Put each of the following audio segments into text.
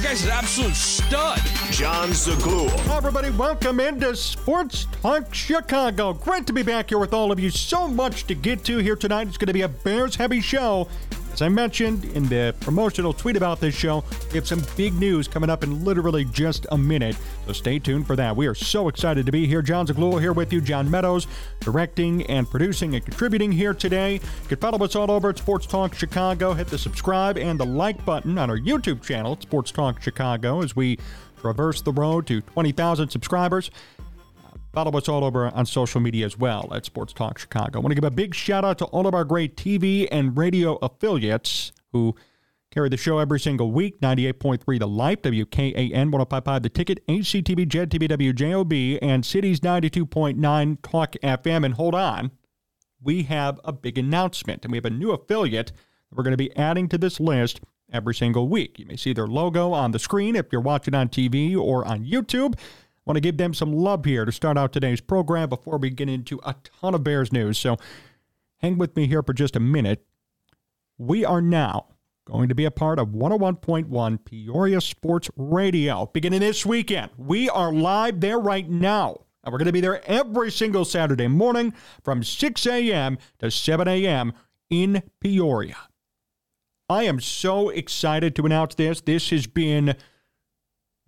The guy's an absolute stud. Jon Zaghloul. Hi, everybody, welcome into Sports Talk Chicago. Great to be back here with all of you. So much to get to here tonight. It's going to be a Bears heavy show. As I mentioned in the promotional tweet about this show, we have some big news coming up in literally just a minute. So stay tuned for that. We are so excited to be here. Jon Zaghloul here with you. John Meadows directing and producing and contributing here today. You can follow us all over at Sports Talk Chicago. Hit the subscribe and the like button on our YouTube channel Sports Talk Chicago as we traverse the road to 20,000 subscribers. Follow us all over on social media as well at Sports Talk Chicago. I want to give a big shout out to all of our great TV and radio affiliates who carry the show every single week 98.3 The Life, WKAN 1055 The Ticket, HCTV, JED TV, WJOB, and Cities 92.9 Talk FM. And hold on, we have a big announcement, and we have a new affiliate that we're going to be adding to this list every single week. You may see their logo on the screen if you're watching on TV or on YouTube. Want to give them some love here to start out today's program before we get into a ton of Bears news. So hang with me here for just a minute. We are now going to be a part of 101.1 Peoria Sports Radio beginning this weekend. We are live there right now. And we're going to be there every single Saturday morning from 6 a.m. to 7 a.m. in Peoria. I am so excited to announce this. This has been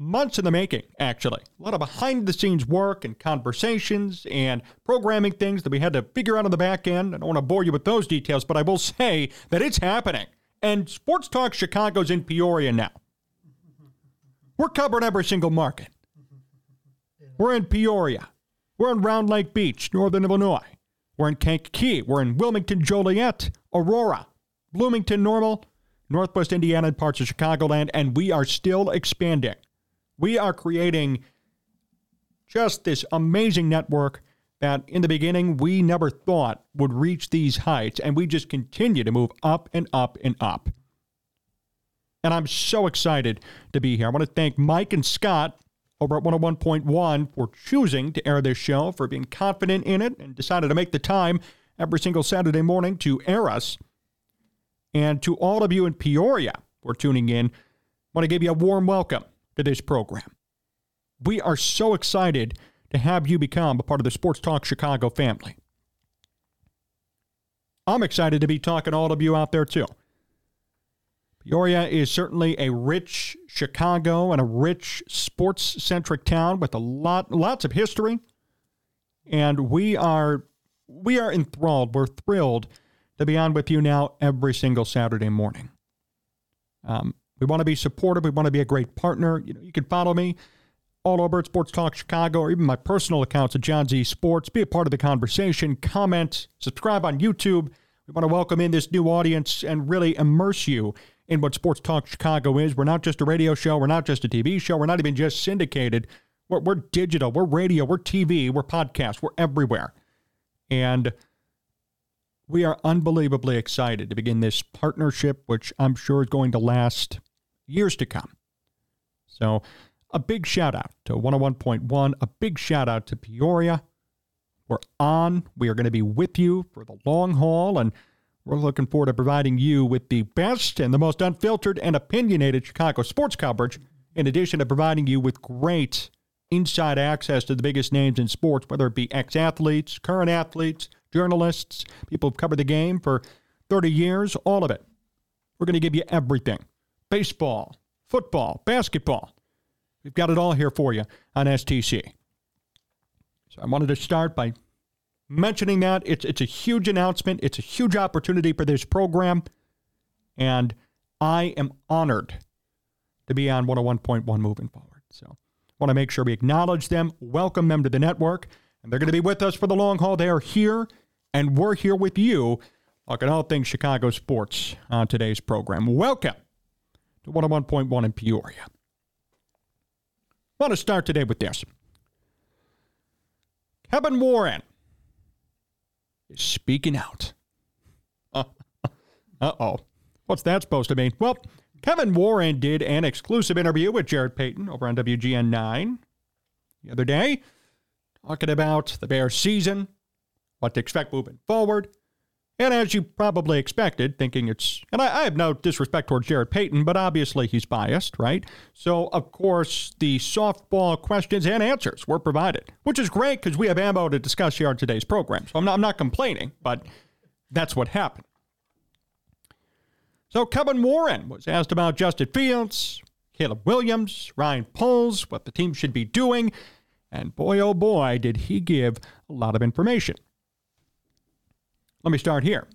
months in the making, actually. A lot of behind the scenes work and conversations and programming things that we had to figure out on the back end. I don't want to bore you with those details, but I will say that it's happening. And Sports Talk Chicago's in Peoria now. We're covering every single market. We're in Peoria. We're in Round Lake Beach, Northern Illinois. We're in Kankakee. We're in Wilmington, Joliet, Aurora, Bloomington, Normal, Northwest Indiana, and parts of Chicagoland, and we are still expanding. We are creating just this amazing network that in the beginning we never thought would reach these heights, and we just continue to move up and up and up. And I'm so excited to be here. I want to thank Mike and Scott over at 101.1 for choosing to air this show, for being confident in it, and decided to make the time every single Saturday morning to air us. And to all of you in Peoria for tuning in, I want to give you a warm welcome to this program. We are so excited to have you become a part of the Sports Talk Chicago family. I'm excited to be talking to all of you out there too. Peoria is certainly a rich Chicago and a rich sports centric town with a lot lots of history. And we are we are enthralled. We're thrilled to be on with you now every single Saturday morning. Um, we want to be supportive. We want to be a great partner. You know, you can follow me all over at Sports Talk Chicago or even my personal accounts at John Z Sports. Be a part of the conversation. Comment, subscribe on YouTube. We want to welcome in this new audience and really immerse you in what Sports Talk Chicago is. We're not just a radio show. We're not just a TV show. We're not even just syndicated. We're, we're digital. We're radio. We're TV. We're podcast. We're everywhere. And we are unbelievably excited to begin this partnership, which I'm sure is going to last years to come. So, a big shout out to 101.1, a big shout out to Peoria. We're on. We are going to be with you for the long haul, and we're looking forward to providing you with the best and the most unfiltered and opinionated Chicago sports coverage, in addition to providing you with great inside access to the biggest names in sports, whether it be ex athletes, current athletes, journalists, people who've covered the game for 30 years, all of it. We're going to give you everything baseball, football, basketball. We've got it all here for you on STC. So I wanted to start by mentioning that. It's, it's a huge announcement, it's a huge opportunity for this program. And I am honored to be on 101.1 moving forward. So I want to make sure we acknowledge them, welcome them to the network, and they're going to be with us for the long haul. They are here and we're here with you talking all things Chicago sports on today's program. Welcome to 101.1 in Peoria. I want to start today with this. Kevin Warren is speaking out. Uh oh. What's that supposed to mean? Well, Kevin Warren did an exclusive interview with Jarrett Payton over on WGN 9 the other day, talking about the Bears season, what to expect moving forward. And as you probably expected, thinking it's, and I, I, have no disrespect towards Jarrett Payton, but obviously he's biased, right? So, of course, the softball questions and answers were provided, which is great because we have ammo to discuss here on today's program. So I'm not, I'm not complaining, but that's what happened. So Kevin Warren was asked about Justin Fields, Caleb Williams, Ryan Poles, what the team should be doing, and boy, oh boy, did he give a lot of information. Let me start here.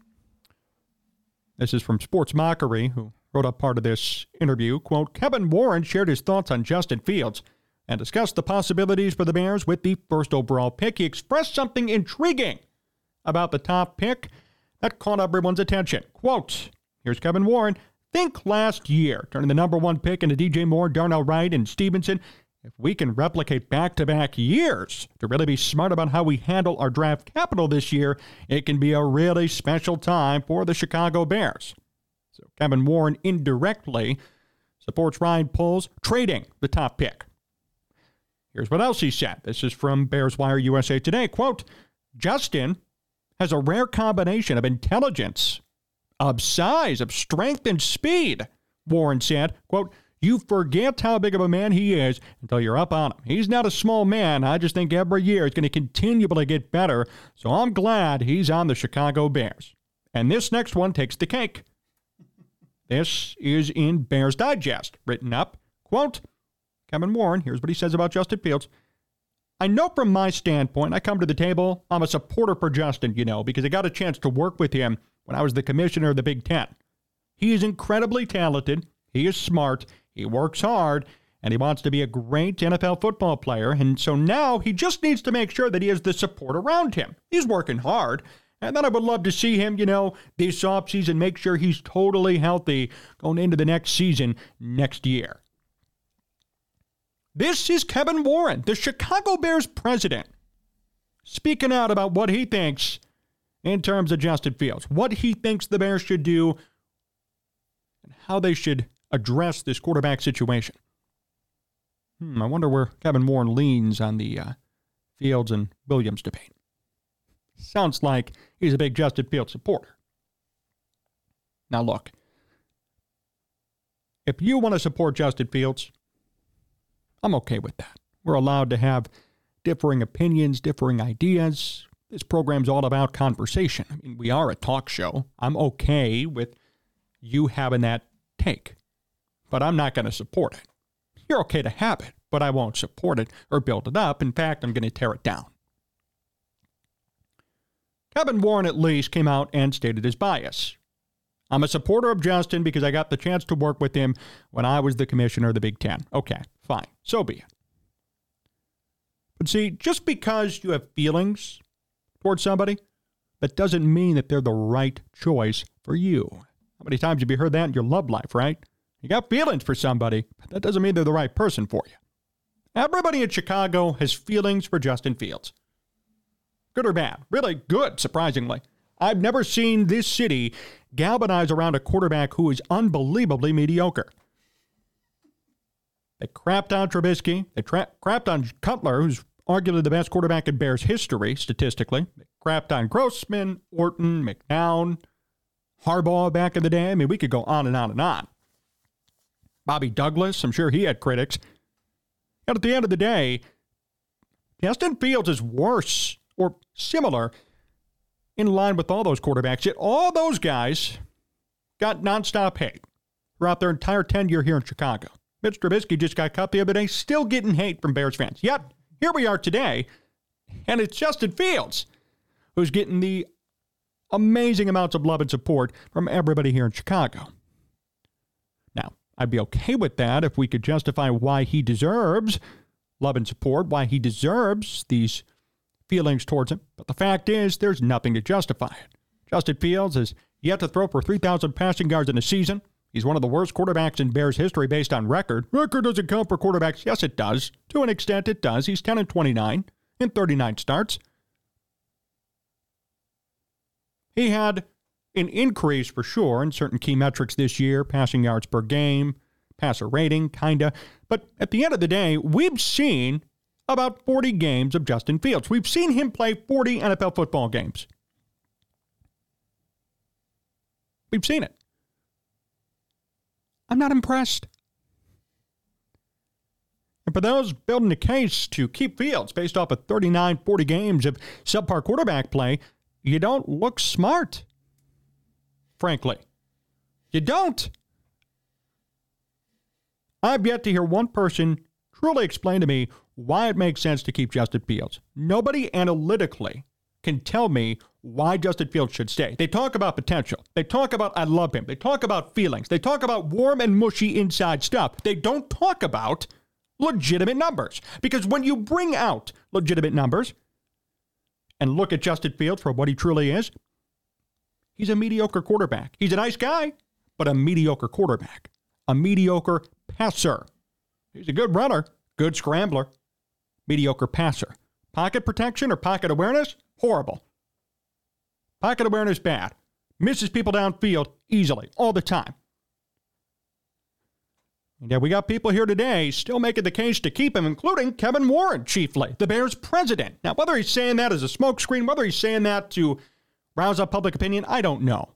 This is from Sports Mockery, who wrote up part of this interview. Quote Kevin Warren shared his thoughts on Justin Fields and discussed the possibilities for the Bears with the first overall pick. He expressed something intriguing about the top pick that caught everyone's attention. Quote Here's Kevin Warren. Think last year, turning the number one pick into DJ Moore, Darnell Wright, and Stevenson. If we can replicate back to back years to really be smart about how we handle our draft capital this year, it can be a really special time for the Chicago Bears. So Kevin Warren indirectly supports Ryan Poles trading the top pick. Here's what else he said. This is from Bears Wire USA Today. Quote, Justin has a rare combination of intelligence, of size, of strength, and speed, Warren said. Quote, you forget how big of a man he is until you're up on him. He's not a small man. I just think every year he's going to continually get better. So I'm glad he's on the Chicago Bears. And this next one takes the cake. This is in Bears Digest, written up. Quote Kevin Warren, here's what he says about Justin Fields. I know from my standpoint, I come to the table, I'm a supporter for Justin, you know, because I got a chance to work with him when I was the commissioner of the Big Ten. He is incredibly talented. He is smart. He works hard and he wants to be a great NFL football player. And so now he just needs to make sure that he has the support around him. He's working hard. And then I would love to see him, you know, this offseason make sure he's totally healthy going into the next season next year. This is Kevin Warren, the Chicago Bears president, speaking out about what he thinks in terms of Justin Fields, what he thinks the Bears should do, and how they should address this quarterback situation. Hmm, I wonder where Kevin Warren leans on the uh, Fields and Williams debate. Sounds like he's a big Justin Fields supporter. Now, look, if you want to support Justin Fields, I'm okay with that. We're allowed to have differing opinions, differing ideas. This program's all about conversation. I mean, we are a talk show. I'm okay with you having that take but I'm not going to support it. You're okay to have it, but I won't support it or build it up. In fact, I'm going to tear it down. Kevin Warren at least came out and stated his bias. I'm a supporter of Justin because I got the chance to work with him when I was the commissioner of the Big Ten. Okay, fine. So be it. But see, just because you have feelings towards somebody, that doesn't mean that they're the right choice for you. How many times have you heard that in your love life, right? You got feelings for somebody, but that doesn't mean they're the right person for you. Everybody in Chicago has feelings for Justin Fields. Good or bad? Really good, surprisingly. I've never seen this city galvanize around a quarterback who is unbelievably mediocre. They crapped on Trubisky. They tra- crapped on Cutler, who's arguably the best quarterback in Bears history, statistically. They crapped on Grossman, Orton, McNown, Harbaugh back in the day. I mean, we could go on and on and on. Bobby Douglas, I'm sure he had critics. And at the end of the day, Justin Fields is worse or similar in line with all those quarterbacks. Yet all those guys got nonstop hate throughout their entire tenure here in Chicago. Mitch Trubisky just got cut the other day, still getting hate from Bears fans. Yet here we are today, and it's Justin Fields who's getting the amazing amounts of love and support from everybody here in Chicago. I'd be okay with that if we could justify why he deserves love and support, why he deserves these feelings towards him, but the fact is, there's nothing to justify it. Justin Fields has yet to throw for 3,000 passing yards in a season. He's one of the worst quarterbacks in Bears history based on record. Record doesn't count for quarterbacks. Yes, it does. To an extent, it does. He's 10 and 29 in 39 starts. He had an increase for sure in certain key metrics this year passing yards per game, passer rating, kinda. But at the end of the day, we've seen about 40 games of Justin Fields. We've seen him play 40 NFL football games. We've seen it. I'm not impressed. And for those building a case to keep Fields based off of 39, 40 games of subpar quarterback play, you don't look smart, frankly. You don't. I've yet to hear one person truly explain to me why it makes sense to keep Justin Fields. Nobody analytically can tell me why Justin Fields should stay. They talk about potential. They talk about I love him. They talk about feelings. They talk about warm and mushy inside stuff. They don't talk about legitimate numbers. Because when you bring out legitimate numbers and look at Justin Fields for what he truly is, he's a mediocre quarterback. He's a nice guy, but a mediocre quarterback, a mediocre passer. He's a good runner, good scrambler, mediocre passer. Pocket protection or pocket awareness? Horrible. Pocket awareness bad. Misses people downfield easily, all the time. And we got people here today still making the case to keep him, including Kevin Warren, chiefly, the Bears president. Now, whether he's saying that as a smokescreen, whether he's saying that to rouse up public opinion, I don't know.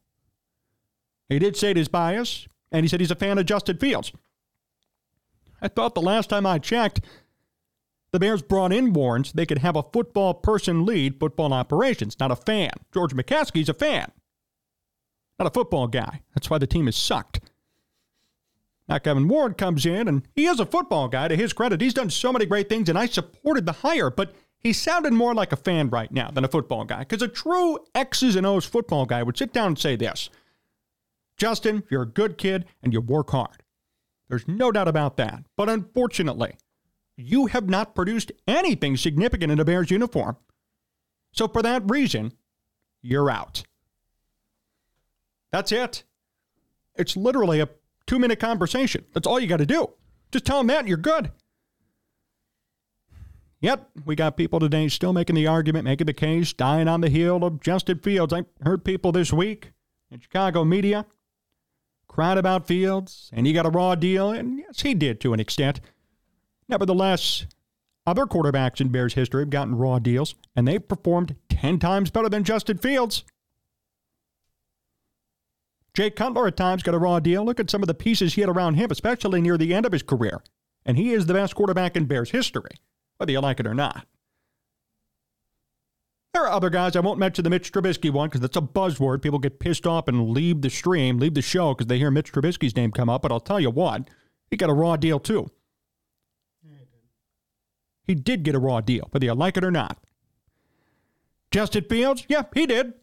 He did say it is bias, and he said he's a fan of Justin Fields. I thought the last time I checked, the Bears brought in Warren so they could have a football person lead football operations, not a fan. George McCaskey's a fan, not a football guy. That's why the team is sucked. Now, Kevin Warren comes in, and he is a football guy. To his credit, he's done so many great things, and I supported the hire, but he sounded more like a fan right now than a football guy. Because a true X's and O's football guy would sit down and say this Justin, you're a good kid, and you work hard. There's no doubt about that. But unfortunately, you have not produced anything significant in a Bears uniform. So for that reason, you're out. That's it. It's literally a two minute conversation. That's all you got to do. Just tell them that you're good. Yet, we got people today still making the argument, making the case, dying on the heel of Justin Fields. I heard people this week in Chicago media cried about Fields, and he got a raw deal, and yes, he did to an extent. Nevertheless, other quarterbacks in Bears history have gotten raw deals, and they've performed 10 times better than Justin Fields. Jay Cutler at times got a raw deal. Look at some of the pieces he had around him, especially near the end of his career. And he is the best quarterback in Bears history, whether you like it or not. There are other guys. I won't mention the Mitch Trubisky one because that's a buzzword. People get pissed off and leave the stream, leave the show because they hear Mitch Trubisky's name come up. But I'll tell you what, he got a raw deal too. He did get a raw deal, whether you like it or not. Justin Fields? Yeah, he did.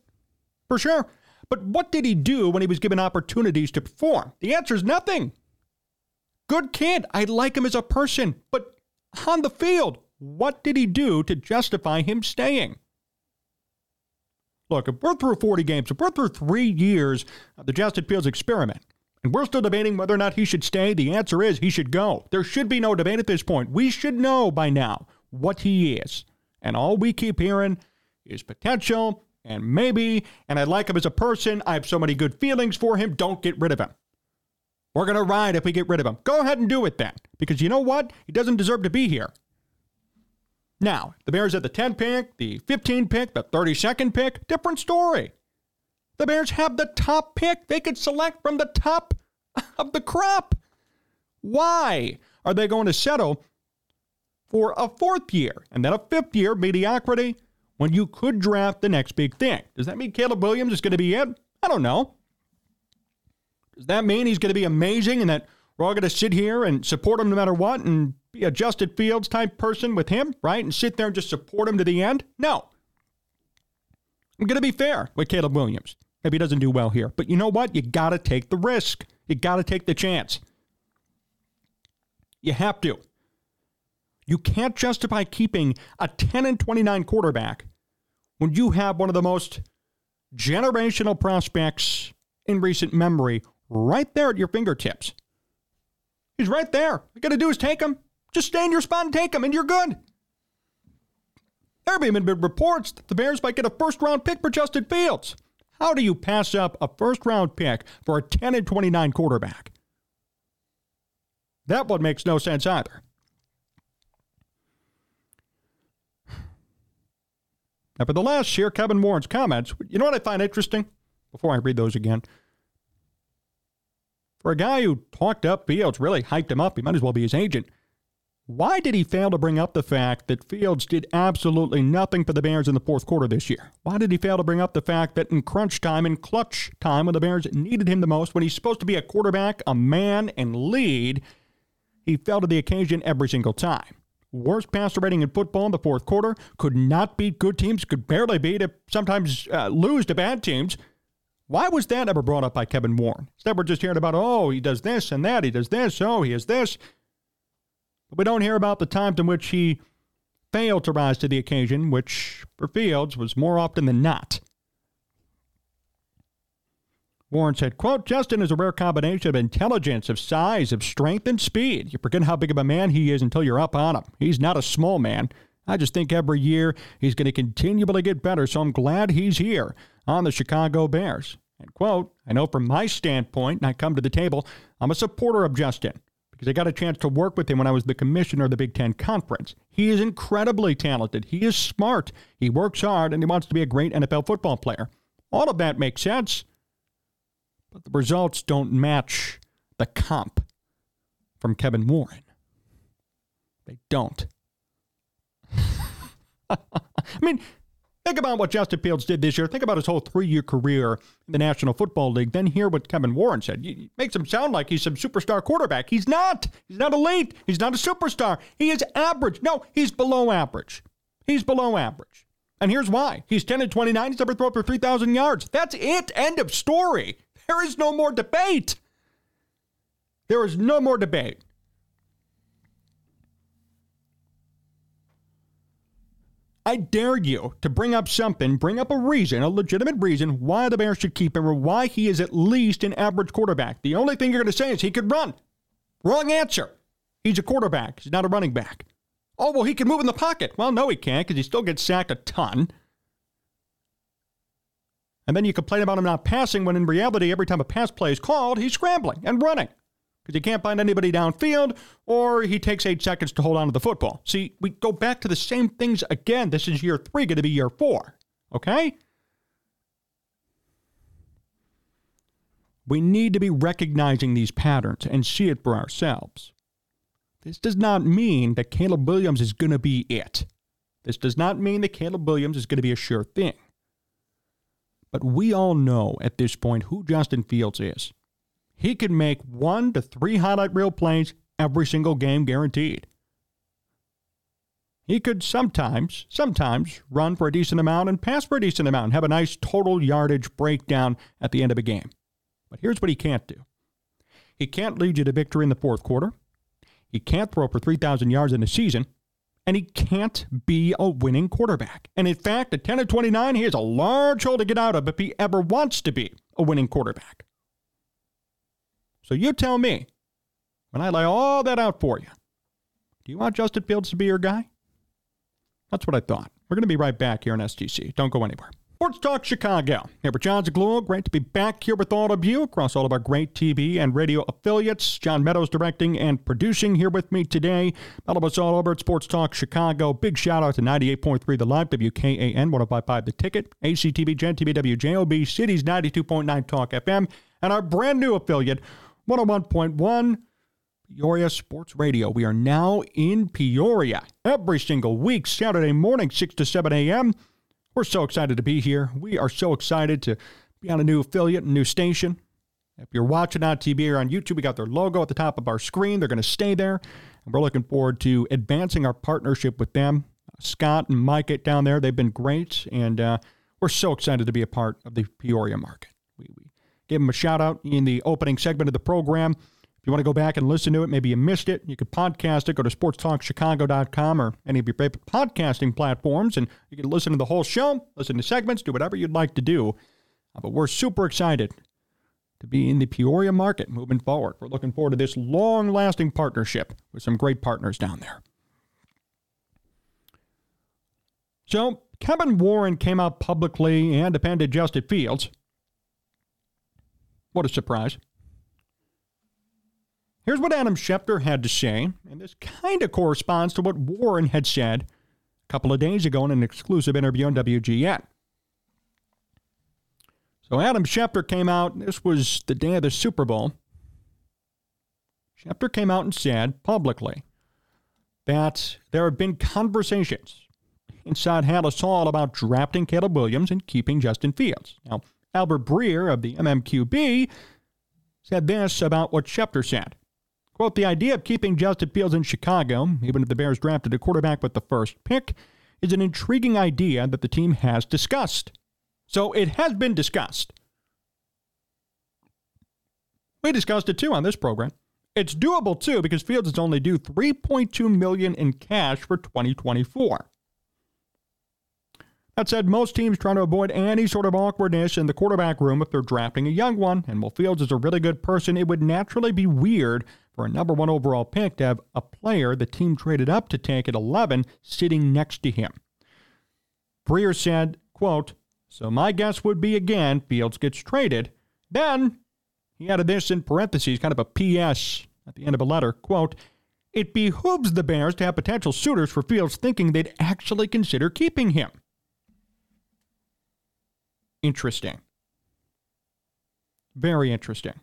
For sure. But what did he do when he was given opportunities to perform? The answer is nothing. Good kid. I like him as a person. But on the field, what did he do to justify him staying? Look, if we're through 40 games, if we're through three years of the Justin Fields experiment, and we're still debating whether or not he should stay, the answer is he should go. There should be no debate at this point. We should know by now what he is. And all we keep hearing is potential and maybe, and I like him as a person. I have so many good feelings for him. Don't get rid of him. We're going to ride if we get rid of him. Go ahead and do it then. Because you know what? He doesn't deserve to be here. Now, the Bears at the 10 pick, the 15 pick, the 32nd pick, different story. The Bears have the top pick. They could select from the top of the crop. Why are they going to settle for a fourth year and then a fifth year mediocrity when you could draft the next big thing? Does that mean Caleb Williams is going to be it? I don't know. Does that mean he's going to be amazing and that we're all going to sit here and support him no matter what and be a Justin Fields type person with him, right? And sit there and just support him to the end? No. I'm going to be fair with Caleb Williams. Maybe he doesn't do well here. But you know what? You got to take the risk. You got to take the chance. You have to. You can't justify keeping a 10 and 29 quarterback when you have one of the most generational prospects in recent memory right there at your fingertips. He's right there. All you got to do is take him. Just stay in your spot and take him, and you're good. There have even been reports that the Bears might get a first round pick for Justin Fields. How do you pass up a first round pick for a 10 and 29 quarterback? That one makes no sense either. Nevertheless, share Kevin Warren's comments. You know what I find interesting? Before I read those again. For a guy who talked up Fields, really hyped him up, he might as well be his agent. Why did he fail to bring up the fact that Fields did absolutely nothing for the Bears in the fourth quarter this year? Why did he fail to bring up the fact that in crunch time and clutch time when the Bears needed him the most, when he's supposed to be a quarterback, a man, and lead, he fell to the occasion every single time? Worst passer rating in football in the fourth quarter, could not beat good teams, could barely beat, sometimes uh, lose to bad teams. Why was that ever brought up by Kevin Warren? Instead, we're just hearing about, oh, he does this and that, he does this, oh, he has this. But we don't hear about the times in which he failed to rise to the occasion, which for Fields was more often than not. Warren said, quote, Justin is a rare combination of intelligence, of size, of strength, and speed. You forget how big of a man he is until you're up on him. He's not a small man. I just think every year he's going to continually get better, so I'm glad he's here on the Chicago Bears. And quote, I know from my standpoint, and I come to the table, I'm a supporter of Justin because I got a chance to work with him when I was the commissioner of the Big Ten Conference. He is incredibly talented. He is smart. He works hard, and he wants to be a great NFL football player. All of that makes sense, but the results don't match the comp from Kevin Warren. They don't. I mean, Think about what Justin Fields did this year. Think about his whole three year career in the National Football League. Then hear what Kevin Warren said. Makes him sound like he's some superstar quarterback. He's not. He's not elite. He's not a superstar. He is average. No, he's below average. He's below average. And here's why. He's 10 and 29. He's never thrown for 3,000 yards. That's it. End of story. There is no more debate. There is no more debate. I dare you to bring up something, bring up a reason, a legitimate reason why the Bears should keep him or why he is at least an average quarterback. The only thing you're going to say is he could run. Wrong answer. He's a quarterback. He's not a running back. Oh, well, he can move in the pocket. Well, no, he can't because he still gets sacked a ton. And then you complain about him not passing when in reality, every time a pass play is called, he's scrambling and running because he can't find anybody downfield, or he takes eight seconds to hold on to the football. See, we go back to the same things again. This is year three, going to be year four. Okay? We need to be recognizing these patterns and see it for ourselves. This does not mean that Caleb Williams is going to be it. This does not mean that Caleb Williams is going to be a sure thing. But we all know at this point who Justin Fields is he could make one to three highlight reel plays every single game guaranteed. He could sometimes, sometimes run for a decent amount and pass for a decent amount and have a nice total yardage breakdown at the end of a game. But here's what he can't do he can't lead you to victory in the fourth quarter. He can't throw for 3,000 yards in a season. And he can't be a winning quarterback. And in fact, at 10 of 29, he has a large hole to get out of if he ever wants to be a winning quarterback. So you tell me, when I lay all that out for you, do you want Justin Fields to be your guy? That's what I thought. We're going to be right back here on STC. Don't go anywhere. Sports Talk Chicago. Here with Jon Zaghloul. Great to be back here with all of you across all of our great TV and radio affiliates. John Meadows directing and producing here with me today. All of us all over at Sports Talk Chicago. Big shout out to 98.3 The Live, WKAN, 1055 The Ticket, ACTV, Gen TV, WJOB, Cities 92.9 Talk FM, and our brand new affiliate, 101.1 Peoria Sports Radio. We are now in Peoria every single week, Saturday morning, 6 to 7 a.m. We're so excited to be here. We are so excited to be on a new affiliate, a new station. If you're watching on TV or on YouTube, we got their logo at the top of our screen. They're going to stay there. And we're looking forward to advancing our partnership with them. Scott and Mike get down there. They've been great. And uh, we're so excited to be a part of the Peoria market. Give him a shout out in the opening segment of the program. If you want to go back and listen to it, maybe you missed it, you could podcast it. Go to sportstalkchicago.com or any of your favorite podcasting platforms, and you can listen to the whole show, listen to segments, do whatever you'd like to do. Uh, but we're super excited to be in the Peoria market moving forward. We're looking forward to this long lasting partnership with some great partners down there. So, Kevin Warren came out publicly and defended Justin Fields. What a surprise. Here's what Adam Schefter had to say, and this kind of corresponds to what Warren had said a couple of days ago in an exclusive interview on WGN. So Adam Schefter came out, this was the day of the Super Bowl. Schefter came out and said publicly that there have been conversations inside Halas about drafting Caleb Williams and keeping Justin Fields. Now, Albert Breer of the MMQB said this about what Schefter said. Quote, the idea of keeping Justin Fields in Chicago, even if the Bears drafted a quarterback with the first pick, is an intriguing idea that the team has discussed. So it has been discussed. We discussed it too on this program. It's doable too because Fields is only due 3.2 million in cash for 2024. That said, most teams try to avoid any sort of awkwardness in the quarterback room if they're drafting a young one, and while Fields is a really good person, it would naturally be weird for a number one overall pick to have a player the team traded up to take at 11 sitting next to him. Breer said, quote, so my guess would be again, Fields gets traded. Then he added this in parentheses, kind of a PS at the end of a letter, quote, it behooves the Bears to have potential suitors for Fields thinking they'd actually consider keeping him interesting. Very interesting.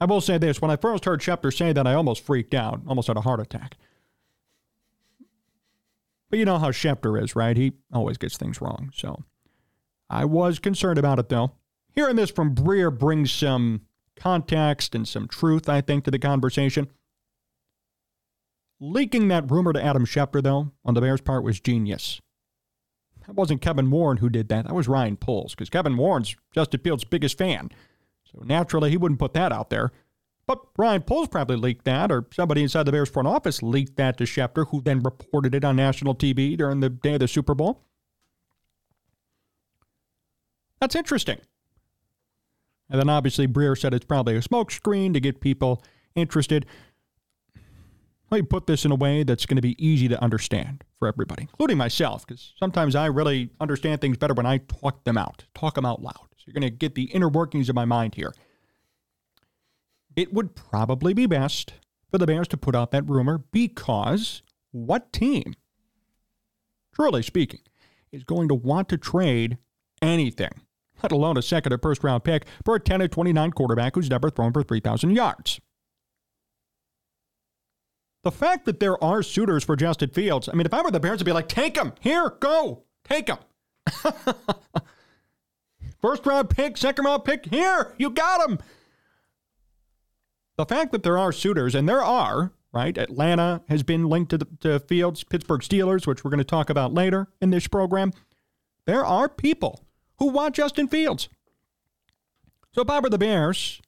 I will say this when I first heard Schefter say that, I almost freaked out, almost had a heart attack. But you know how Schefter is, right? He always gets things wrong. So I was concerned about it, though. Hearing this from Breer brings some context and some truth, I think, to the conversation. Leaking that rumor to Adam Schefter, though, on the Bears' part was genius. That wasn't Kevin Warren who did that. That was Ryan Poles, because Kevin Warren's Justin Fields' biggest fan. So naturally, he wouldn't put that out there. But Ryan Poles probably leaked that, or somebody inside the Bears front office leaked that to Schefter, who then reported it on national TV during the day of the Super Bowl. That's interesting. And then obviously Breer said it's probably a smokescreen to get people interested. Let me put this in a way that's going to be easy to understand for everybody, including myself, because sometimes I really understand things better when I talk them out, talk them out loud. So you're going to get the inner workings of my mind here. It would probably be best for the Bears to put out that rumor because what team, truly speaking, is going to want to trade anything, let alone a second or first round pick, for a 10 or 29 quarterback who's never thrown for 3,000 yards? The fact that there are suitors for Justin Fields, I mean, if I were the Bears, I'd be like, take him, here, go, take him. First round pick, second round pick, here, you got him. The fact that there are suitors, and there are, right? Atlanta has been linked to, the, to Fields, Pittsburgh Steelers, which we're going to talk about later in this program. There are people who want Justin Fields. So I were the Bears,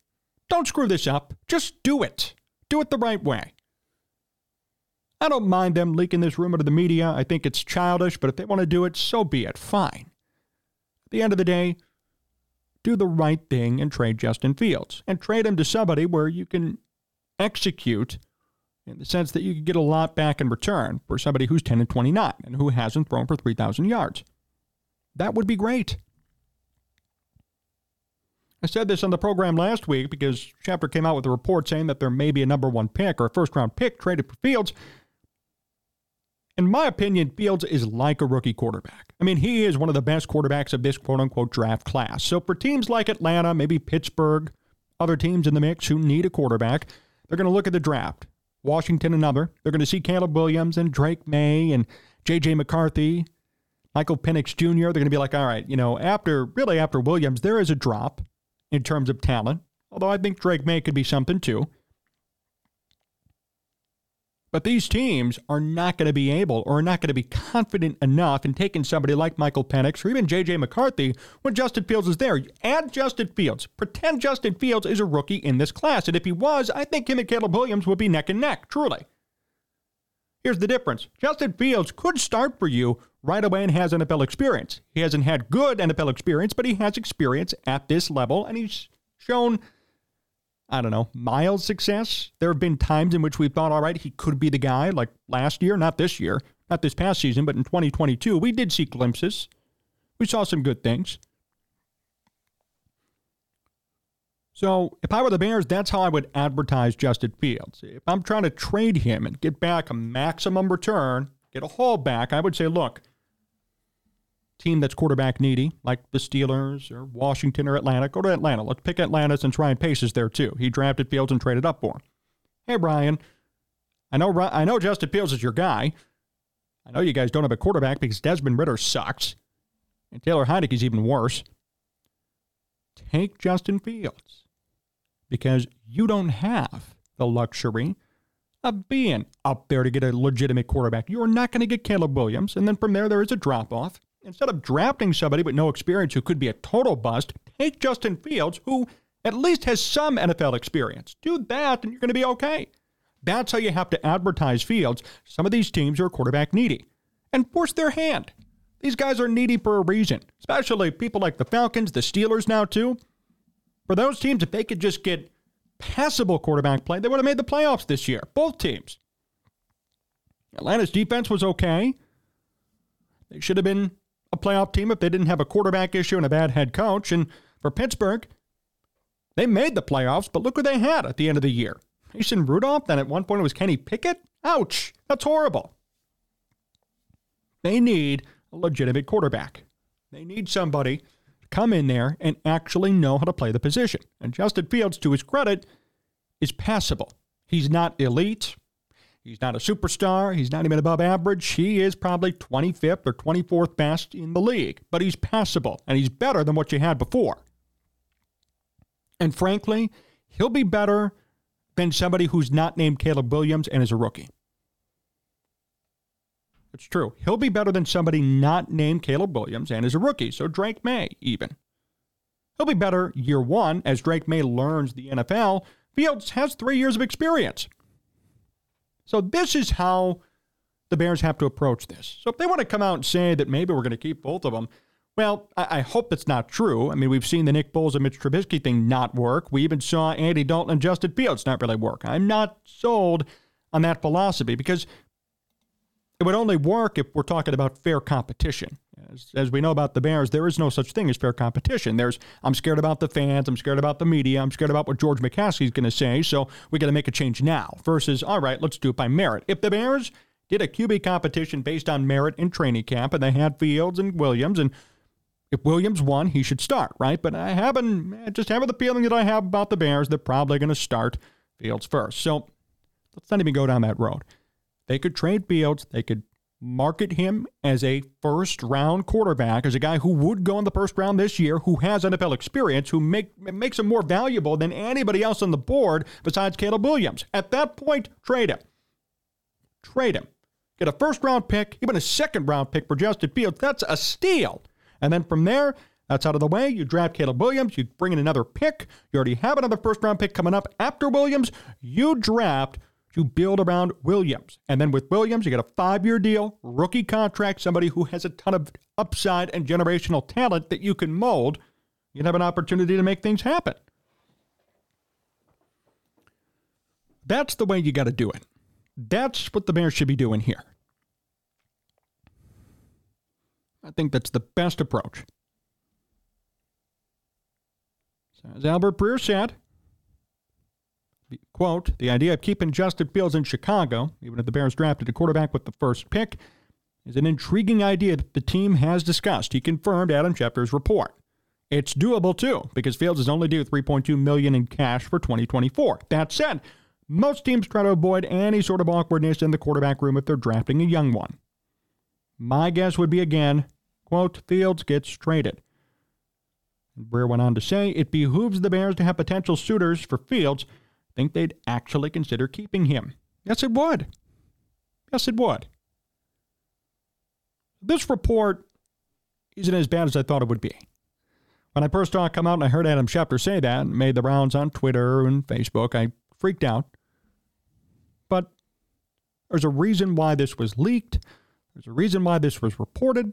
don't screw this up. Just do it. Do it the right way. I don't mind them leaking this rumor to the media. I think it's childish, but if they want to do it, so be it. Fine. At the end of the day, do the right thing and trade Justin Fields and trade him to somebody where you can execute in the sense that you can get a lot back in return for somebody who's 10 and 29 and who hasn't thrown for 3,000 yards. That would be great. I said this on the program last week because Schefter came out with a report saying that there may be a number one pick or a first round pick traded for Fields. In my opinion, Fields is like a rookie quarterback. I mean, he is one of the best quarterbacks of this quote unquote draft class. So for teams like Atlanta, maybe Pittsburgh, other teams in the mix who need a quarterback, they're going to look at the draft. Washington, another. They're going to see Caleb Williams and Drake Maye and J.J. McCarthy, Michael Penix Jr. They're going to be like, all right, you know, after really after Williams, there is a drop in terms of talent. Although I think Drake Maye could be something too. But these teams are not going to be able or are not going to be confident enough in taking somebody like Michael Penix or even J.J. McCarthy when Justin Fields is there. Add Justin Fields. Pretend Justin Fields is a rookie in this class. And if he was, I think him and Caleb Williams would be neck and neck, truly. Here's the difference Justin Fields could start for you right away and has NFL experience. He hasn't had good NFL experience, but he has experience at this level, and he's shown I don't know, mild success. There have been times in which we thought, all right, he could be the guy, like last year, not this year, not this past season, but in 2022. We did see glimpses. We saw some good things. So if I were the Bears, that's how I would advertise Justin Fields. If I'm trying to trade him and get back a maximum return, get a haul back, I would say, look, team that's quarterback needy, like the Steelers or Washington or Atlanta, go to Atlanta. Let's pick Atlanta since Ryan Pace is there too. He drafted Fields and traded up for him. Hey, Brian, I know I know Justin Fields is your guy. I know you guys don't have a quarterback because Desmond Ridder sucks, and Taylor Heinicke's even worse. Take Justin Fields because you don't have the luxury of being up there to get a legitimate quarterback. You are not going to get Caleb Williams, and then from there there is a drop off. Instead of drafting somebody with no experience who could be a total bust, take Justin Fields, who at least has some NFL experience. Do that, and you're going to be okay. That's how you have to advertise Fields. Some of these teams are quarterback needy and force their hand. These guys are needy for a reason, especially people like the Falcons, the Steelers now, too. For those teams, if they could just get passable quarterback play, they would have made the playoffs this year. Both teams. Atlanta's defense was okay. They should have been a playoff team if they didn't have a quarterback issue and a bad head coach. And for Pittsburgh, they made the playoffs, but look who they had at the end of the year. Mason Rudolph, then at one point it was Kenny Pickett. Ouch, that's horrible. They need a legitimate quarterback. They need somebody to come in there and actually know how to play the position. And Justin Fields, to his credit, is passable. He's not elite. He's not a superstar. He's not even above average. He is probably 25th or 24th best in the league, but he's passable and he's better than what you had before. And frankly, he'll be better than somebody who's not named Caleb Williams and is a rookie. It's true. He'll be better than somebody not named Caleb Williams and is a rookie. So Drake Maye, even. He'll be better year one as Drake Maye learns the NFL. Fields has three years of experience. So this is how the Bears have to approach this. So if they want to come out and say that maybe we're going to keep both of them, well, I, I hope that's not true. I mean, we've seen the Nick Foles and Mitch Trubisky thing not work. We even saw Andy Dalton and Justin Fields not really work. I'm not sold on that philosophy because it would only work if we're talking about fair competition. As, as, we know about the Bears, there is no such thing as fair competition. There's I'm scared about the fans, I'm scared about the media, I'm scared about what George McCaskey's going to say, so we got to make a change now. Versus, all right, let's do it by merit. If the Bears did a QB competition based on merit in training camp, and they had Fields and Williams, and if Williams won, he should start, right? But I haven't just having the feeling that I have about the Bears, they're probably going to start Fields first. So let's not even go down that road. They could trade Fields, they could market him as a first round quarterback, as a guy who would go in the first round this year, who has NFL experience, who make, makes him more valuable than anybody else on the board besides Caleb Williams. At that point, trade him. Trade him. Get a first round pick, even a second round pick for Justin Fields. That's a steal. And then from there, that's out of the way. You draft Caleb Williams. You bring in another pick. You already have another first round pick coming up after Williams. You draft to build around Williams. And then with Williams, you get a five year deal, rookie contract, somebody who has a ton of upside and generational talent that you can mold. You'd have an opportunity to make things happen. That's the way you got to do it. That's what the Bears should be doing here. I think that's the best approach. So as Albert Breer said, quote, the idea of keeping Justin Fields in Chicago, even if the Bears drafted a quarterback with the first pick, is an intriguing idea that the team has discussed. He confirmed Adam Schefter's report. It's doable too, because Fields is only due 3.2 million in cash for 2024. That said, most teams try to avoid any sort of awkwardness in the quarterback room if they're drafting a young one. My guess would be again, quote, Fields gets traded. Breer went on to say, it behooves the Bears to have potential suitors for Fields think they'd actually consider keeping him. Yes, it would. Yes, it would. This report isn't as bad as I thought it would be. When I first saw it come out and I heard Adam Schefter say that and made the rounds on Twitter and Facebook, I freaked out. But there's a reason why this was leaked. There's a reason why this was reported.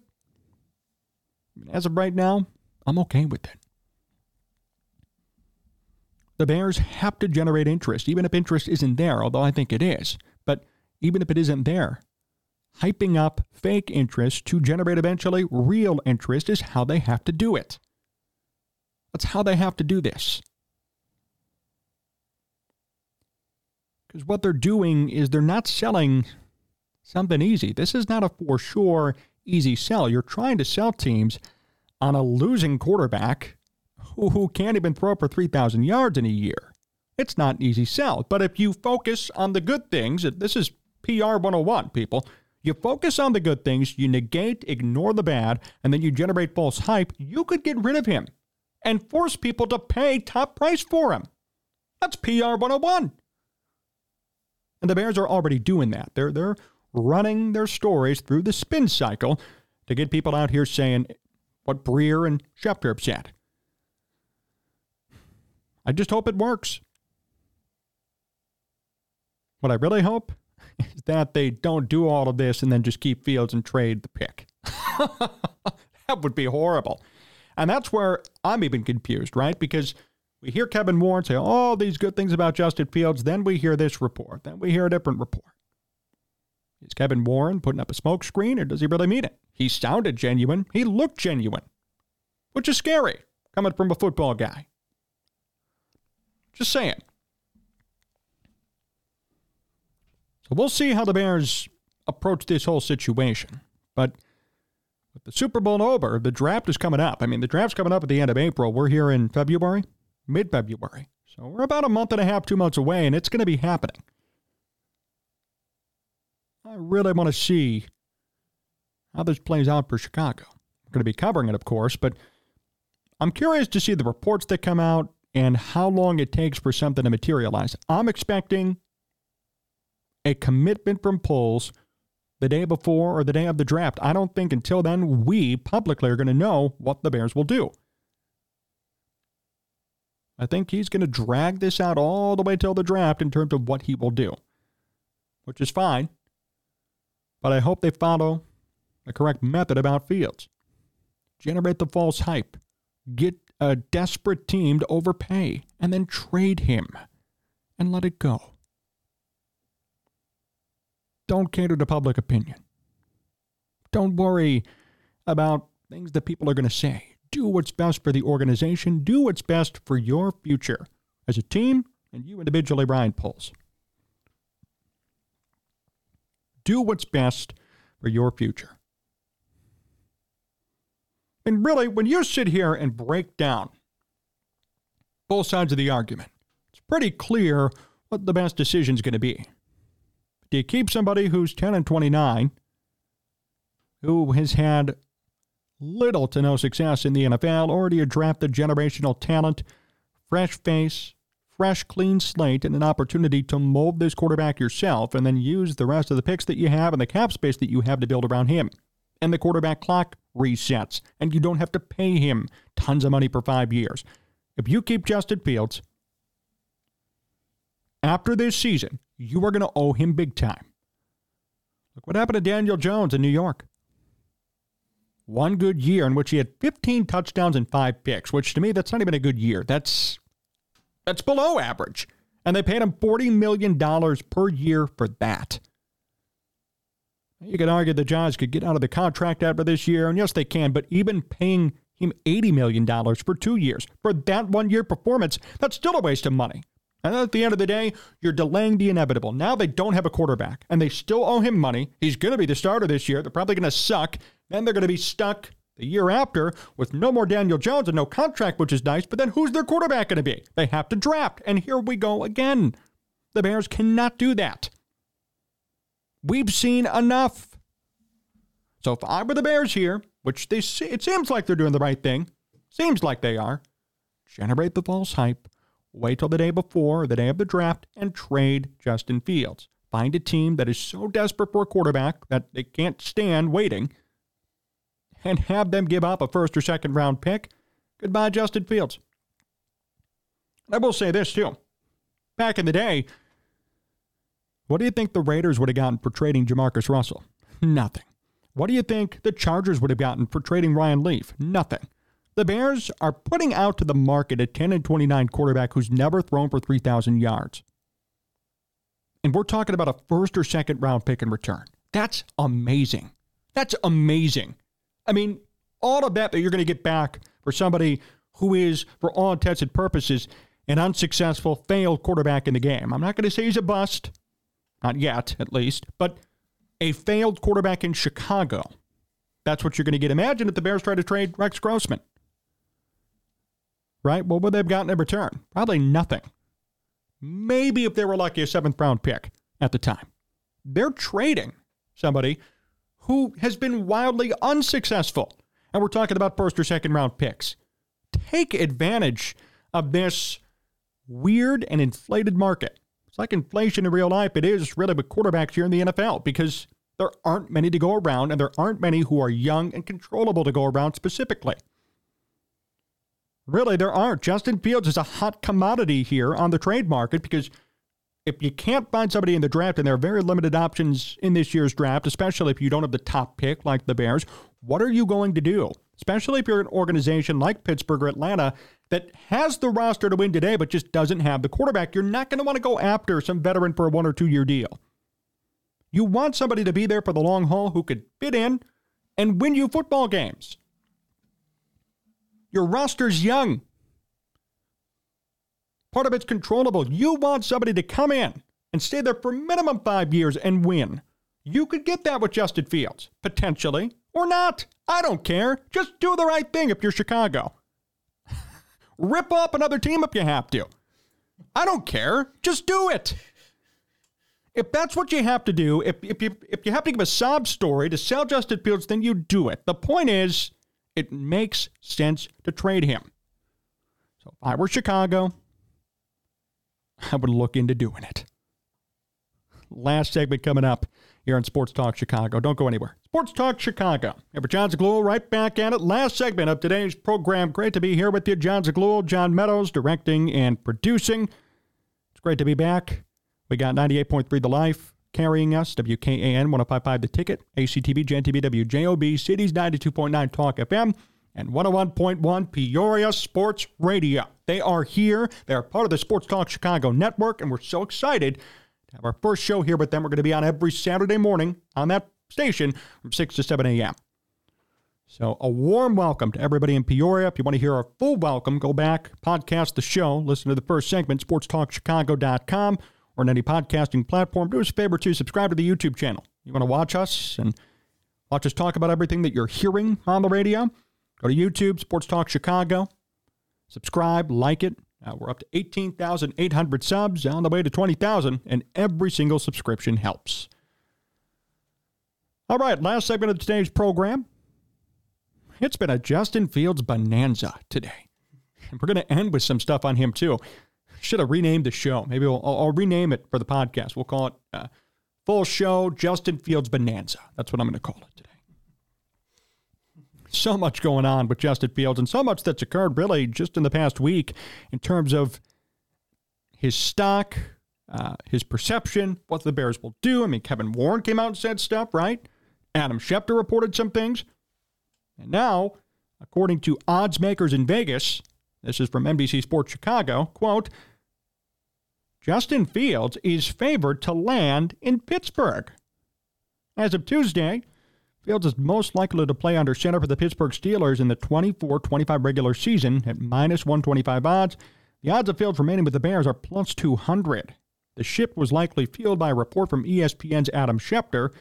As of right now, I'm okay with it. The Bears have to generate interest, even if interest isn't there, although I think it is. But even if it isn't there, hyping up fake interest to generate eventually real interest is how they have to do it. That's how they have to do this. Because what they're doing is they're not selling something easy. This is not a for sure easy sell. You're trying to sell teams on a losing quarterback who, who can't even throw for 3,000 yards in a year. It's not an easy sell. But if you focus on the good things, this is PR 101, people. You focus on the good things, you negate, ignore the bad, and then you generate false hype, you could get rid of him and force people to pay top price for him. That's PR 101. And the Bears are already doing that. They're, they're running their stories through the spin cycle to get people out here saying what Breer and Schefter have said. I just hope it works. What I really hope is that they don't do all of this and then just keep Fields and trade the pick. that would be horrible. And that's where I'm even confused, right? Because we hear Kevin Warren say all these good things about Justin Fields, then we hear this report, then we hear a different report. Is Kevin Warren putting up a smokescreen or does he really mean it? He sounded genuine. He looked genuine, which is scary coming from a football guy. Just saying. So we'll see how the Bears approach this whole situation. But with the Super Bowl over, the draft is coming up. I mean, the draft's coming up at the end of April. We're here in February, mid February. So we're about a month and a half, two months away, and it's going to be happening. I really want to see how this plays out for Chicago. I'm going to be covering it, of course, but I'm curious to see the reports that come out and how long it takes for something to materialize. I'm expecting a commitment from Poles the day before or the day of the draft. I don't think until then we publicly are going to know what the Bears will do. I think he's going to drag this out all the way till the draft in terms of what he will do, which is fine. But I hope they follow the correct method about Fields. Generate the false hype. Get a desperate team to overpay and then trade him and let it go. Don't cater to public opinion. Don't worry about things that people are going to say. Do what's best for the organization. Do what's best for your future as a team and you individually, Ryan Poles. Do what's best for your future. And really, when you sit here and break down both sides of the argument, it's pretty clear what the best decision is going to be. Do you keep somebody who's 10 and 29, who has had little to no success in the NFL, or do you draft the generational talent, fresh face, fresh, clean slate and an opportunity to mold this quarterback yourself and then use the rest of the picks that you have and the cap space that you have to build around him. And the quarterback clock resets, and you don't have to pay him tons of money for five years. If you keep Justin Fields, after this season, you are going to owe him big time. Look what happened to Daniel Jones in New York. One good year in which he had 15 touchdowns and five picks, which to me, that's not even a good year. That's that's below average. And they paid him $40 million per year for that. You could argue the Giants could get out of the contract after this year, and yes, they can, but even paying him $80 million for two years for that one year performance, that's still a waste of money. And at the end of the day, you're delaying the inevitable. Now they don't have a quarterback, and they still owe him money. He's going to be the starter this year. They're probably going to suck. Then they're going to be stuck the year after with no more Daniel Jones and no contract, which is nice, but then who's their quarterback going to be? They have to draft. And here we go again. The Bears cannot do that. We've seen enough. So if I were the Bears here, which they see, it seems like they're doing the right thing, seems like they are, generate the false hype, wait till the day before, the day of the draft, and trade Justin Fields. find a team that is so desperate for a quarterback that they can't stand waiting and have them give up a first or second round pick. Goodbye, Justin Fields. I will say this, too. Back in the day, what do you think the Raiders would have gotten for trading JaMarcus Russell? Nothing. What do you think the Chargers would have gotten for trading Ryan Leaf? Nothing. The Bears are putting out to the market a 10 and 29 quarterback who's never thrown for 3,000 yards. And we're talking about a first or second round pick in return. That's amazing. That's amazing. I mean, all of that that you're going to get back for somebody who is, for all intents and purposes, an unsuccessful, failed quarterback in the game. I'm not going to say he's a bust, not yet, at least, but a failed quarterback in Chicago. That's what you're going to get. Imagine if the Bears try to trade Rex Grossman. Right? What would they have gotten in return? Probably nothing. Maybe if they were lucky, a seventh round pick at the time. They're trading somebody who has been wildly unsuccessful. And we're talking about first or second round picks. Take advantage of this weird and inflated market. It's like inflation in real life. It is really with quarterbacks here in the NFL because there aren't many to go around, and there aren't many who are young and controllable to go around specifically. Really, there aren't. Justin Fields is a hot commodity here on the trade market because if you can't find somebody in the draft, and there are very limited options in this year's draft, especially if you don't have the top pick like the Bears, what are you going to do? Especially if you're an organization like Pittsburgh or Atlanta that has the roster to win today, but just doesn't have the quarterback, you're not going to want to go after some veteran for a one or two year deal. You want somebody to be there for the long haul who could fit in and win you football games. Your roster's young. Part of it's controllable. You want somebody to come in and stay there for minimum five years and win. You could get that with Justin Fields, potentially, or not. I don't care. Just do the right thing if you're Chicago. Rip up another team if you have to. I don't care. Just do it. If that's what you have to do, if, if, you, if you have to give a sob story to sell Justin Fields, then you do it. The point is, it makes sense to trade him. So if I were Chicago, I would look into doing it. Last segment coming up here on Sports Talk Chicago. Don't go anywhere. Sports Talk Chicago. Ever Jon Zaghloul right back at it. Last segment of today's program. Great to be here with you. Jon Zaghloul, John Meadows, directing and producing. It's great to be back. We got 98.3 The Life carrying us, WKAN 1055 The Ticket, ACTV, GenTV, WJOB, Cities 92.9 Talk FM, and 101.1 Peoria Sports Radio. They are here. They are part of the Sports Talk Chicago network, and we're so excited have our first show here with them. We're going to be on every Saturday morning on that station from 6 to 7 a.m. So, a warm welcome to everybody in Peoria. If you want to hear our full welcome, go back, podcast the show, listen to the first segment, sportstalkchicago.com, or on any podcasting platform. Do us a favor to subscribe to the YouTube channel. You want to watch us and watch us talk about everything that you're hearing on the radio? Go to YouTube, Sports Talk Chicago. Subscribe, like it. Uh, we're up to 18,800 subs, on the way to 20,000, and every single subscription helps. All right, last segment of today's program. It's been a Justin Fields bonanza today. And we're going to end with some stuff on him, too. Should have renamed the show. Maybe we'll, I'll, I'll rename it for the podcast. We'll call it uh, Full Show Justin Fields Bonanza. That's what I'm going to call it. So much going on with Justin Fields, and so much that's occurred really just in the past week in terms of his stock, uh, his perception, what the Bears will do. I mean, Kevin Warren came out and said stuff, right? Adam Schefter reported some things. And now, according to odds makers in Vegas, this is from NBC Sports Chicago, quote, Justin Fields is favored to land in Pittsburgh. As of Tuesday, Fields is most likely to play under center for the Pittsburgh Steelers in the 24 25 regular season at minus 125 odds. The odds of Fields remaining with the Bears are plus 200. The ship was likely fueled by a report from ESPN's Adam Schefter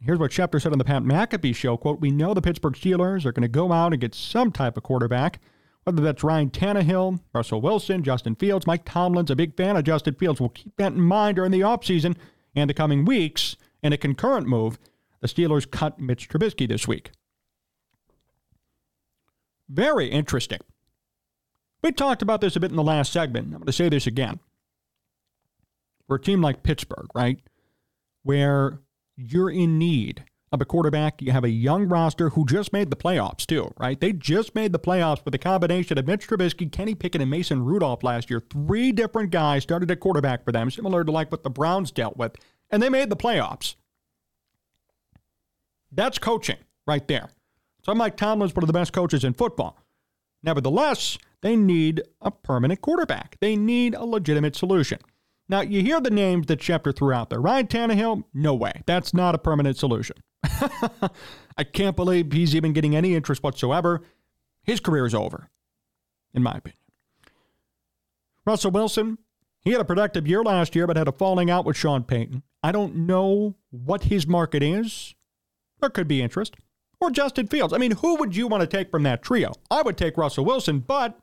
Here's what Schefter said on the Pat McAfee show, quote, We know the Pittsburgh Steelers are going to go out and get some type of quarterback, whether that's Ryan Tannehill, Russell Wilson, Justin Fields, Mike Tomlin's a big fan of Justin Fields. We'll keep that in mind during the offseason and the coming weeks. In a concurrent move, the Steelers cut Mitch Trubisky this week. Very interesting. We talked about this a bit in the last segment. I'm going to say this again. For a team like Pittsburgh, right? where you're in need of a quarterback. You have a young roster who just made the playoffs, too, right? They just made the playoffs with a combination of Mitch Trubisky, Kenny Pickett, and Mason Rudolph last year. Three different guys started at quarterback for them, similar to like what the Browns dealt with, and they made the playoffs. That's coaching right there. So Mike Tomlin's one of the best coaches in football. Nevertheless, they need a permanent quarterback. They need a legitimate solution. Now, you hear the names that Schefter threw out there. Ryan Tannehill, no way. That's not a permanent solution. I can't believe he's even getting any interest whatsoever. His career is over, in my opinion. Russell Wilson, he had a productive year last year, but had a falling out with Sean Payton. I don't know what his market is. There could be interest. Or Justin Fields. I mean, who would you want to take from that trio? I would take Russell Wilson, but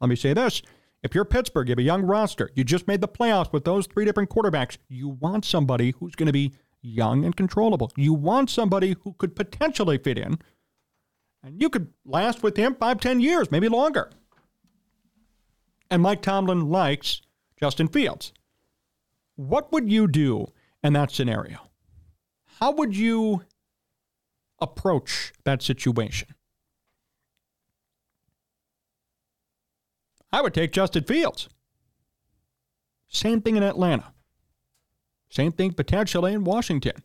let me say this. If you're Pittsburgh, you have a young roster, you just made the playoffs with those three different quarterbacks, you want somebody who's going to be young and controllable. You want somebody who could potentially fit in, and you could last with him five, ten years, maybe longer. And Mike Tomlin likes Justin Fields. What would you do in that scenario? How would you approach that situation? I would take Justin Fields. Same thing in Atlanta. Same thing potentially in Washington.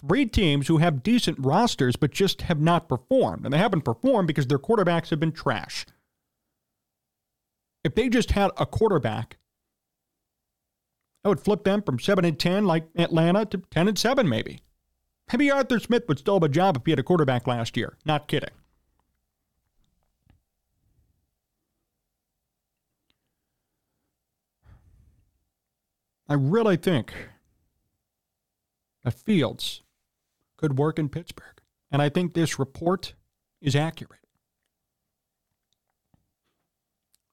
Three teams who have decent rosters but just have not performed. And they haven't performed because their quarterbacks have been trash. If they just had a quarterback, I would flip them from 7 and 10 like Atlanta to 10 and 7 maybe. Maybe Arthur Smith would still have a job if he had a quarterback last year. Not kidding. I really think that Fields could work in Pittsburgh. And I think this report is accurate.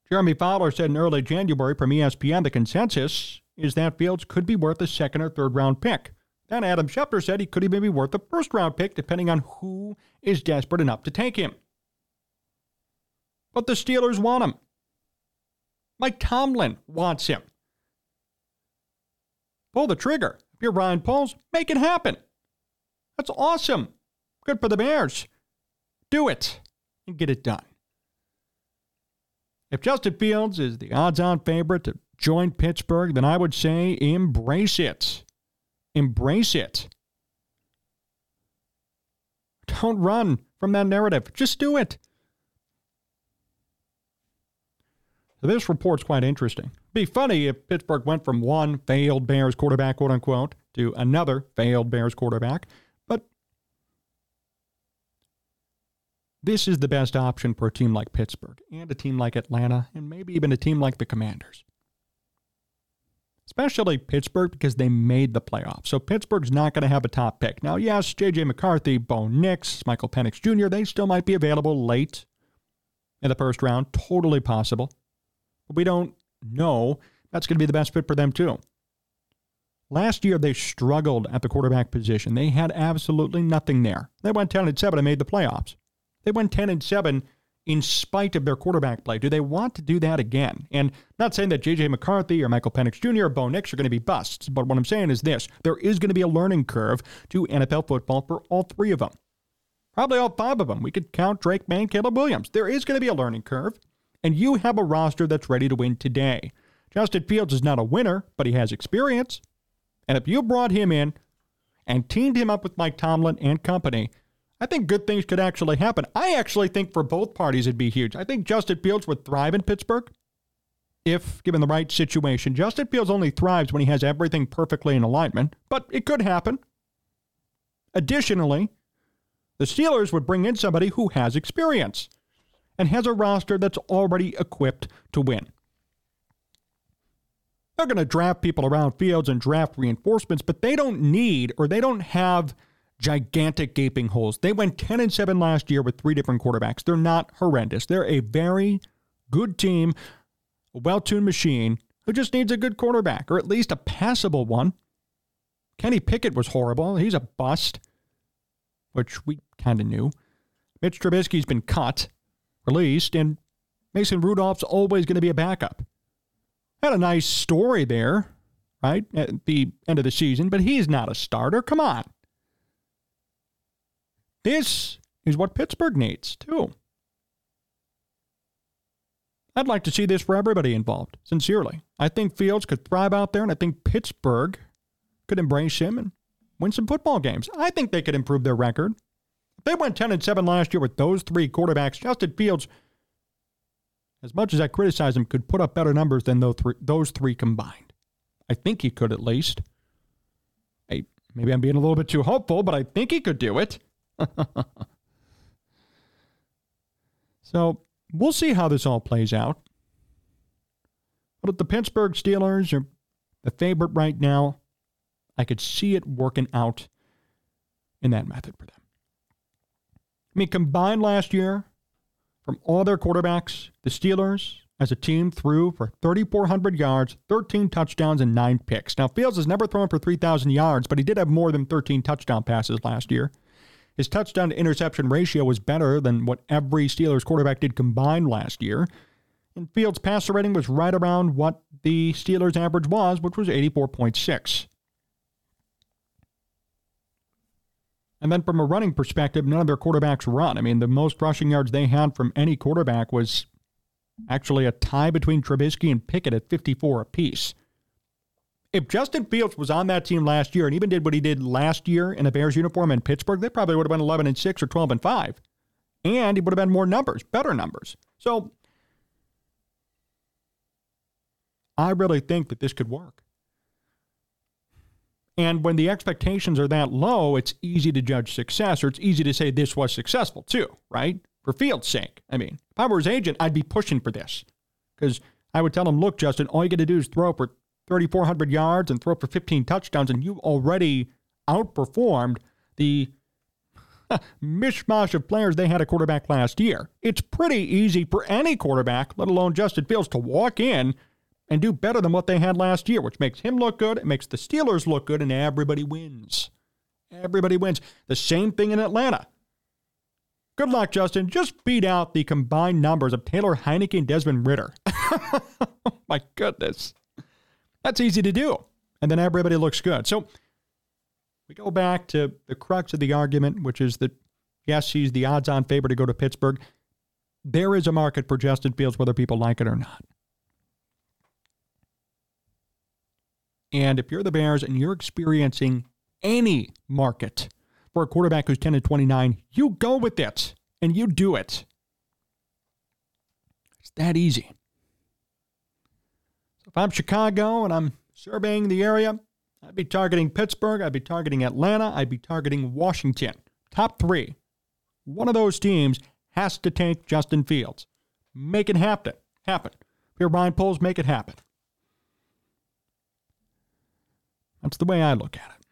Jeremy Fowler said in early January from ESPN the consensus is that Fields could be worth a second or third round pick. Then Adam Schefter said he could even be worth a first round pick depending on who is desperate enough to take him. But the Steelers want him. Mike Tomlin wants him. Pull the trigger. If you're Ryan Poles, make it happen. That's awesome. Good for the Bears. Do it and get it done. If Justin Fields is the odds on favorite to join Pittsburgh, then I would say embrace it. Embrace it. Don't run from that narrative. Just do it. This report's quite interesting. Be funny if Pittsburgh went from one failed Bears quarterback, quote unquote, to another failed Bears quarterback. But this is the best option for a team like Pittsburgh and a team like Atlanta and maybe even a team like the Commanders. Especially Pittsburgh because they made the playoffs. So Pittsburgh's not going to have a top pick. Now, yes, J.J. McCarthy, Bo Nix, Michael Penix Jr., they still might be available late in the first round. Totally possible. But we don't know that's going to be the best fit for them, too. Last year, they struggled at the quarterback position. They had absolutely nothing there. They went 10 and 7 and made the playoffs. They went 10 and 7 in spite of their quarterback play. Do they want to do that again? And not saying that J.J. McCarthy or Michael Penix Jr. or Bo Nix are going to be busts, but what I'm saying is this there is going to be a learning curve to NFL football for all three of them. Probably all five of them. We could count Drake Maye, Caleb Williams. There is going to be a learning curve and you have a roster that's ready to win today. Justin Fields is not a winner, but he has experience. And if you brought him in and teamed him up with Mike Tomlin and company, I think good things could actually happen. I actually think for both parties it'd be huge. I think Justin Fields would thrive in Pittsburgh if given the right situation. Justin Fields only thrives when he has everything perfectly in alignment, but it could happen. Additionally, the Steelers would bring in somebody who has experience and has a roster that's already equipped to win. They're going to draft people around Fields and draft reinforcements, but they don't need or they don't have gigantic gaping holes. They went 10 and 7 last year with three different quarterbacks. They're not horrendous. They're a very good team, a well-tuned machine who just needs a good quarterback or at least a passable one. Kenny Pickett was horrible. He's a bust, which we kind of knew. Mitch Trubisky's been cut released, and Mason Rudolph's always going to be a backup. Had a nice story there, right, at the end of the season, but he's not a starter. Come on. This is what Pittsburgh needs, too. I'd like to see this for everybody involved, sincerely. I think Fields could thrive out there, and I think Pittsburgh could embrace him and win some football games. I think they could improve their record. If they went 10 and 7 last year with those three quarterbacks, Justin Fields, as much as I criticize him, could put up better numbers than those three, those three combined. I think he could at least. I, maybe I'm being a little bit too hopeful, but I think he could do it. so we'll see how this all plays out. But the Pittsburgh Steelers are the favorite right now. I could see it working out in that method for them. I mean, combined last year, from all their quarterbacks, the Steelers as a team threw for 3,400 yards, 13 touchdowns, and nine picks. Now, Fields has never thrown for 3,000 yards, but he did have more than 13 touchdown passes last year. His touchdown to interception ratio was better than what every Steelers quarterback did combined last year. And Fields' passer rating was right around what the Steelers' average was, which was 84.6. And then from a running perspective, none of their quarterbacks run. I mean, the most rushing yards they had from any quarterback was actually a tie between Trubisky and Pickett at 54 apiece. If Justin Fields was on that team last year and even did what he did last year in a Bears uniform in Pittsburgh, they probably would have been 11 and 6 or 12 and 5. And he would have had more numbers, better numbers. So I really think that this could work. And when the expectations are that low, it's easy to judge success, or it's easy to say this was successful too, right? For Fields' sake. I mean, if I were his agent, I'd be pushing for this because I would tell him, look, Justin, all you got to do is throw for 3,400 yards and throw for 15 touchdowns, and you already outperformed the mishmash of players they had a quarterback last year. It's pretty easy for any quarterback, let alone Justin Fields, to walk in and do better than what they had last year, which makes him look good, it makes the Steelers look good, and everybody wins. Everybody wins. The same thing in Atlanta. Good luck, Justin. Just beat out the combined numbers of Taylor Heinicke and Desmond Ridder. oh, my goodness. That's easy to do. And then everybody looks good. So we go back to the crux of the argument, which is that, yes, he's the odds on favorite to go to Pittsburgh. There is a market for Justin Fields, whether people like it or not. And if you're the Bears and you're experiencing any market for a quarterback who's 10 and 29, you go with it and you do it. It's that easy. If I'm Chicago and I'm surveying the area, I'd be targeting Pittsburgh, I'd be targeting Atlanta, I'd be targeting Washington. Top three. One of those teams has to take Justin Fields. Make it happen. Happen. If you're make it happen. That's the way I look at it.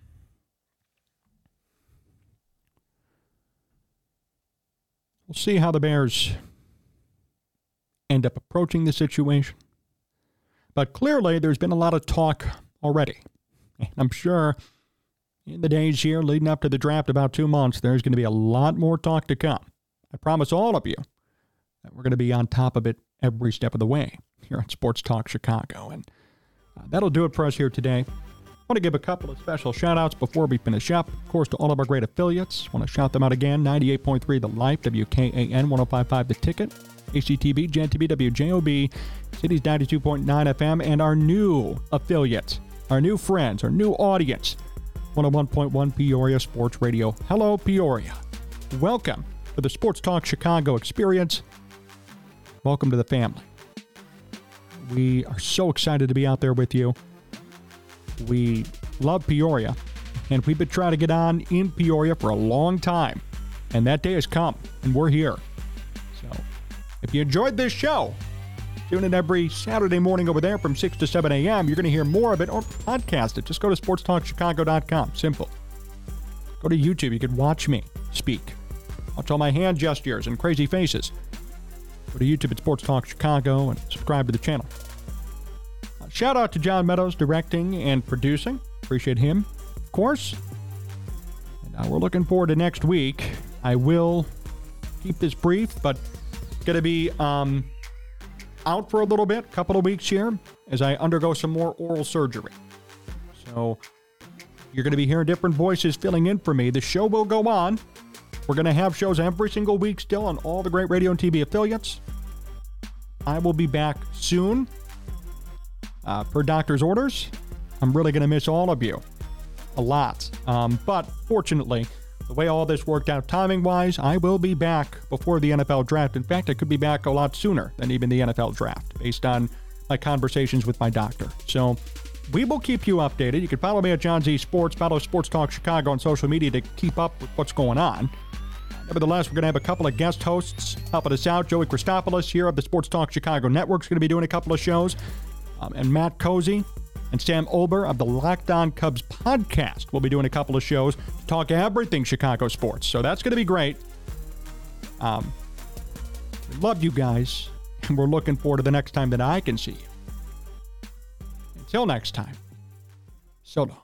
We'll see how the Bears end up approaching the situation. But clearly, there's been a lot of talk already. And I'm sure in the days here leading up to the draft, about two months, there's going to be a lot more talk to come. I promise all of you that we're going to be on top of it every step of the way here on Sports Talk Chicago. And uh, that'll do it for us here today want to give a couple of special shout outs before we finish up. Of course, to all of our great affiliates. Want to shout them out again 98.3 The Life, WKAN 1055 The Ticket, HCTV, GenTV, WJOB, Cities 92.9 FM, and our new affiliates, our new friends, our new audience, 101.1 Peoria Sports Radio. Hello, Peoria. Welcome to the Sports Talk Chicago experience. Welcome to the family. We are so excited to be out there with you. We love Peoria, and we've been trying to get on in Peoria for a long time. And that day has come, and we're here. So if you enjoyed this show, tune in every Saturday morning over there from 6 to 7 a.m. You're going to hear more of it or podcast it. Just go to sportstalkchicago.com. Simple. Go to YouTube. You can watch me speak. Watch all my hand gestures and crazy faces. Go to YouTube at Sports Talk Chicago and subscribe to the channel. Shout out to John Meadows directing and producing. Appreciate him, of course. And uh, we're looking forward to next week. I will keep this brief, but going to be um, out for a little bit, couple of weeks here, as I undergo some more oral surgery. So you're going to be hearing different voices filling in for me. The show will go on. We're going to have shows every single week still on all the great radio and TV affiliates. I will be back soon uh, per doctor's orders. I'm really going to miss all of you a lot. Um, but fortunately, the way all this worked out timing wise, I will be back before the NFL draft. In fact, I could be back a lot sooner than even the NFL draft based on my conversations with my doctor. So we will keep you updated. You can follow me at John Z Sports, follow Sports Talk Chicago on social media to keep up with what's going on. Nevertheless, we're going to have a couple of guest hosts helping us out. Joey Christopoulos here of the Sports Talk Chicago Network is going to be doing a couple of shows. Um, and Matt Cozy and Sam Olber of the Locked On Cubs podcast We'll be doing a couple of shows to talk everything Chicago sports. So that's going to be great. Um, love you guys, and we're looking forward to the next time that I can see you. Until next time, so long.